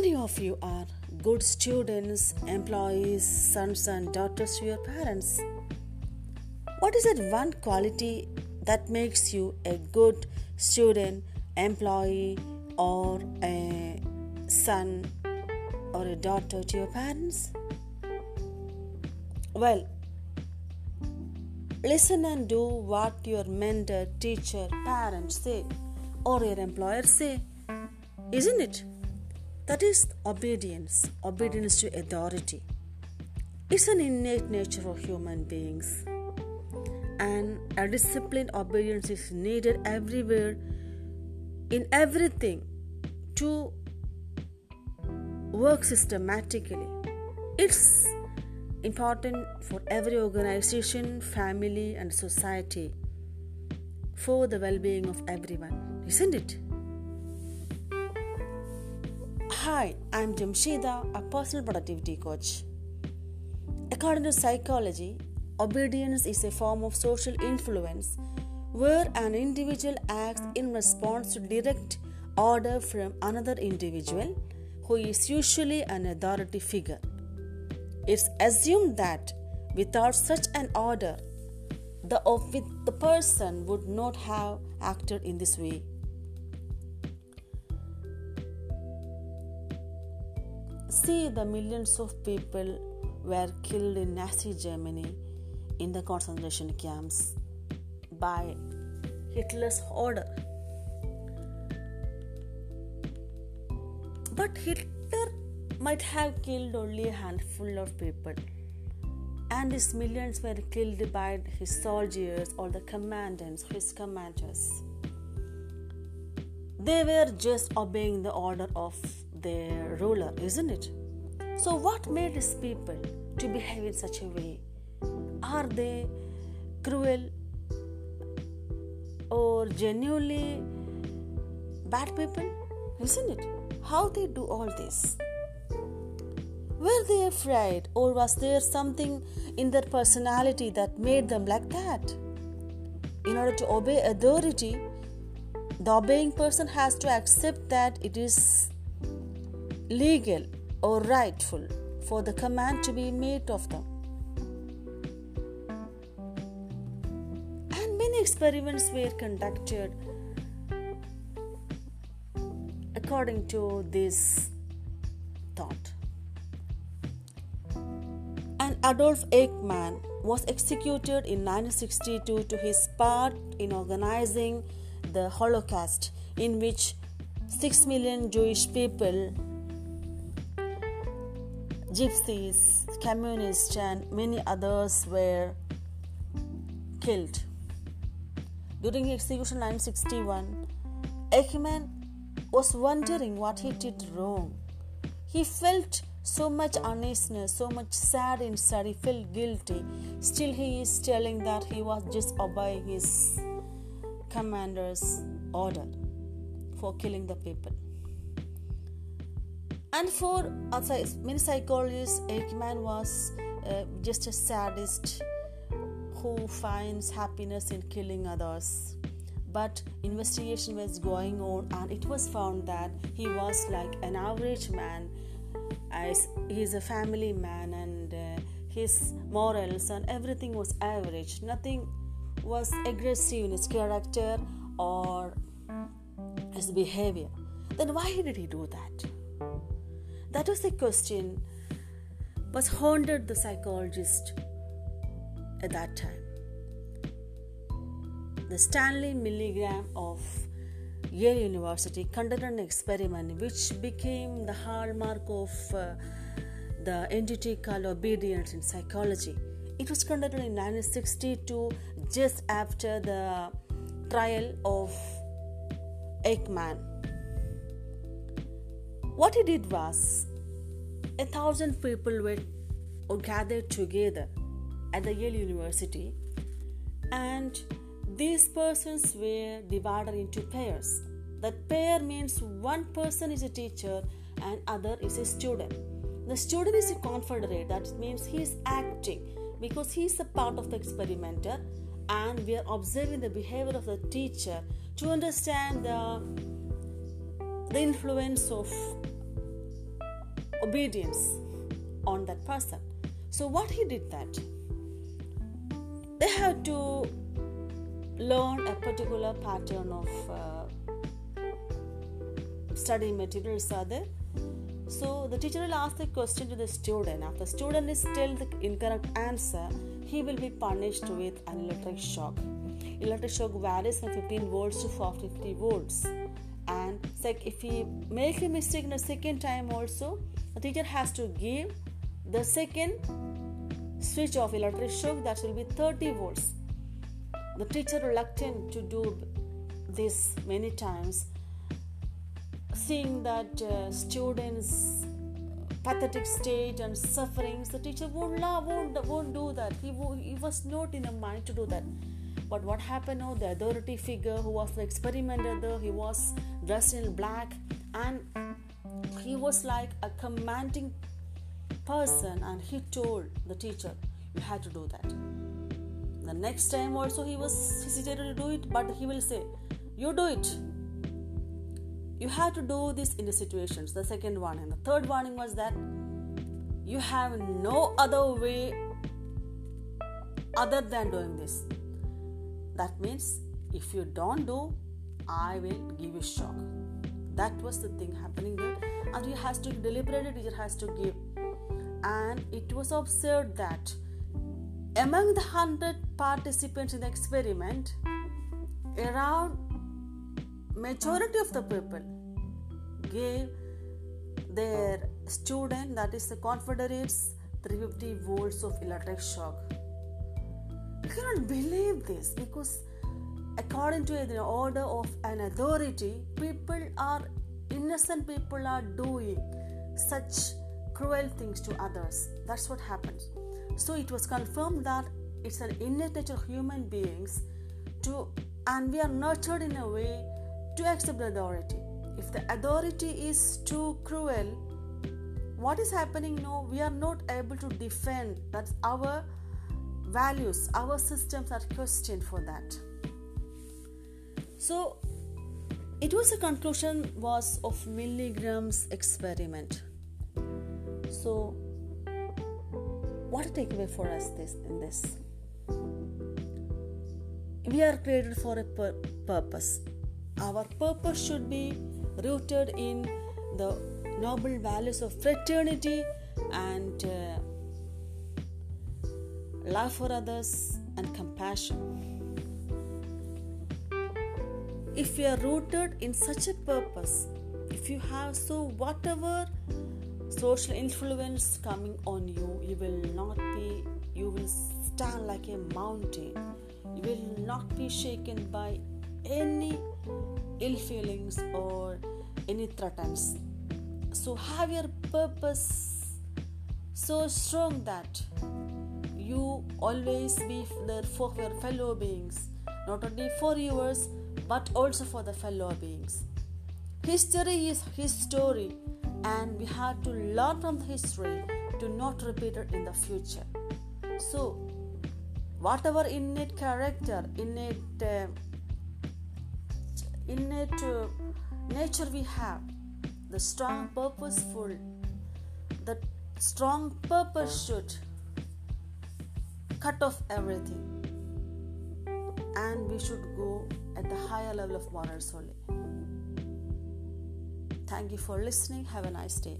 many of you are good students, employees, sons and daughters to your parents? What is that one quality that makes you a good student, employee, or a son or a daughter to your parents? Well, listen and do what your mentor, teacher, parents say, or your employer say, isn't it? That is obedience, obedience to authority. It's an innate nature of human beings, and a disciplined obedience is needed everywhere, in everything, to work systematically. It's important for every organization, family, and society for the well being of everyone, isn't it? Hi, I'm Jamshida, a personal productivity coach. According to psychology, obedience is a form of social influence where an individual acts in response to direct order from another individual who is usually an authority figure. It's assumed that without such an order, the, the person would not have acted in this way. See, the millions of people were killed in Nazi Germany in the concentration camps by Hitler's order. But Hitler might have killed only a handful of people, and his millions were killed by his soldiers or the commandants, his commanders. They were just obeying the order of their ruler, isn't it? So, what made these people to behave in such a way? Are they cruel or genuinely bad people? Isn't it? How they do all this? Were they afraid, or was there something in their personality that made them like that? In order to obey authority, the obeying person has to accept that it is legal or rightful for the command to be made of them. And many experiments were conducted according to this thought. And Adolf Eichmann was executed in 1962 to his part in organizing the Holocaust, in which 6 million Jewish people gypsies, communists, and many others were killed. During execution 1961, Eichmann was wondering what he did wrong. He felt so much uneasiness, so much sad inside, he felt guilty. Still, he is telling that he was just obeying his commander's order for killing the people. And for many psychologists, Eichmann was uh, just a sadist who finds happiness in killing others. But investigation was going on, and it was found that he was like an average man, as he's a family man, and uh, his morals and everything was average. Nothing was aggressive in his character or his behavior. Then why did he do that? That was the question was haunted the psychologist at that time. The Stanley Milgram of Yale University conducted an experiment which became the hallmark of uh, the entity called obedience in psychology. It was conducted in 1962, just after the trial of Eichmann what he did was, a thousand people were gathered together at the Yale University, and these persons were divided into pairs. That pair means one person is a teacher and other is a student. The student is a confederate, that means he is acting because he is a part of the experimenter, and we are observing the behavior of the teacher to understand the, the influence of obedience on that person. So what he did that they had to learn a particular pattern of uh, study materials are there so the teacher will ask the question to the student. If the student is still the incorrect answer he will be punished with an electric shock. Electric shock varies from 15 volts to 450 volts and like if he make a mistake in the second time also the teacher has to give the second switch of electric shock that will be 30 volts. The teacher reluctant to do this many times seeing that uh, students pathetic state and sufferings the teacher won't love won't, won't do that. He, he was not in a mind to do that but what happened now the authority figure who was the experimenter he was dressed in black and he was like a commanding person and he told the teacher you had to do that. The next time also he was hesitated to do it but he will say you do it. You have to do this in the situations. The second one and the third warning was that you have no other way other than doing this that means if you don't do i will give you shock. That was the thing happening there. And he has to deliberate teacher has to give. And it was observed that among the 100 participants in the experiment around majority of the people gave their student that is the confederates 350 volts of electric shock you cannot believe this because according to the order of an authority people are innocent people are doing such cruel things to others. That's what happens. So it was confirmed that it's an innate nature of human beings to and we are nurtured in a way to accept the authority. If the authority is too cruel what is happening? Now we are not able to defend. That our values our systems are questioned for that. So it was a conclusion was of Milligram's experiment. So what a takeaway for us this in this? We are created for a pur- purpose. Our purpose should be rooted in the noble values of fraternity and uh, love for others and compassion. If you are rooted in such a purpose, if you have so whatever social influence coming on you, you will not be, you will stand like a mountain. You will not be shaken by any ill feelings or any threats. So have your purpose so strong that you always be there for your fellow beings, not only for yours but also for the fellow beings. History is his story, and we have to learn from history to not repeat it in the future. So, whatever innate character, innate uh, innate uh, nature we have, the strong purposeful, the strong purpose should cut off everything and we should go at the higher level of morals only. Thank you for listening. Have a nice day.